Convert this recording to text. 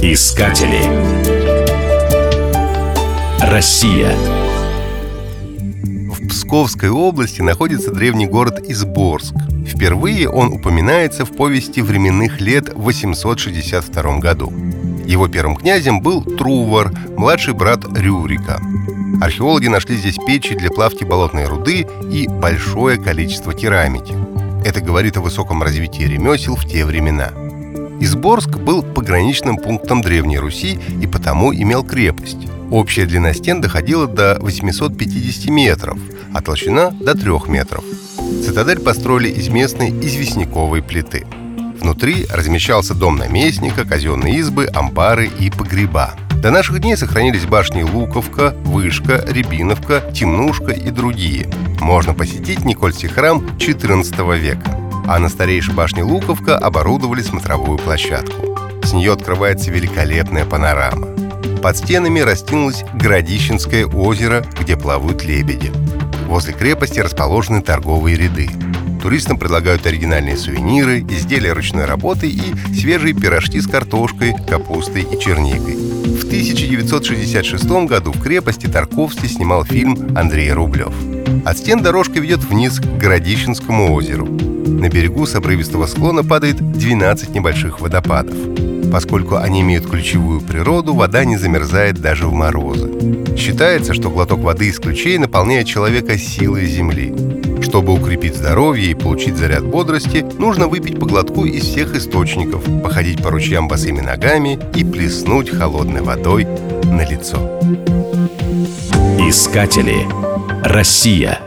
Искатели. Россия. В Псковской области находится древний город Изборск. Впервые он упоминается в повести временных лет в 862 году. Его первым князем был Трувор, младший брат Рюрика. Археологи нашли здесь печи для плавки болотной руды и большое количество керамики. Это говорит о высоком развитии ремесел в те времена – Изборск был пограничным пунктом Древней Руси и потому имел крепость. Общая длина стен доходила до 850 метров, а толщина – до 3 метров. Цитадель построили из местной известняковой плиты. Внутри размещался дом наместника, казенные избы, амбары и погреба. До наших дней сохранились башни Луковка, Вышка, Рябиновка, Темнушка и другие. Можно посетить Никольский храм XIV века а на старейшей башне Луковка оборудовали смотровую площадку. С нее открывается великолепная панорама. Под стенами растянулось Городищенское озеро, где плавают лебеди. Возле крепости расположены торговые ряды. Туристам предлагают оригинальные сувениры, изделия ручной работы и свежие пирожки с картошкой, капустой и черникой. В 1966 году в крепости Тарковский снимал фильм Андрей Рублев. От стен дорожка ведет вниз к Городищенскому озеру. На берегу с обрывистого склона падает 12 небольших водопадов. Поскольку они имеют ключевую природу, вода не замерзает даже в морозы. Считается, что глоток воды из ключей наполняет человека силой земли. Чтобы укрепить здоровье и получить заряд бодрости, нужно выпить по глотку из всех источников, походить по ручьям босыми ногами и плеснуть холодной водой на лицо. Искатели. Россия.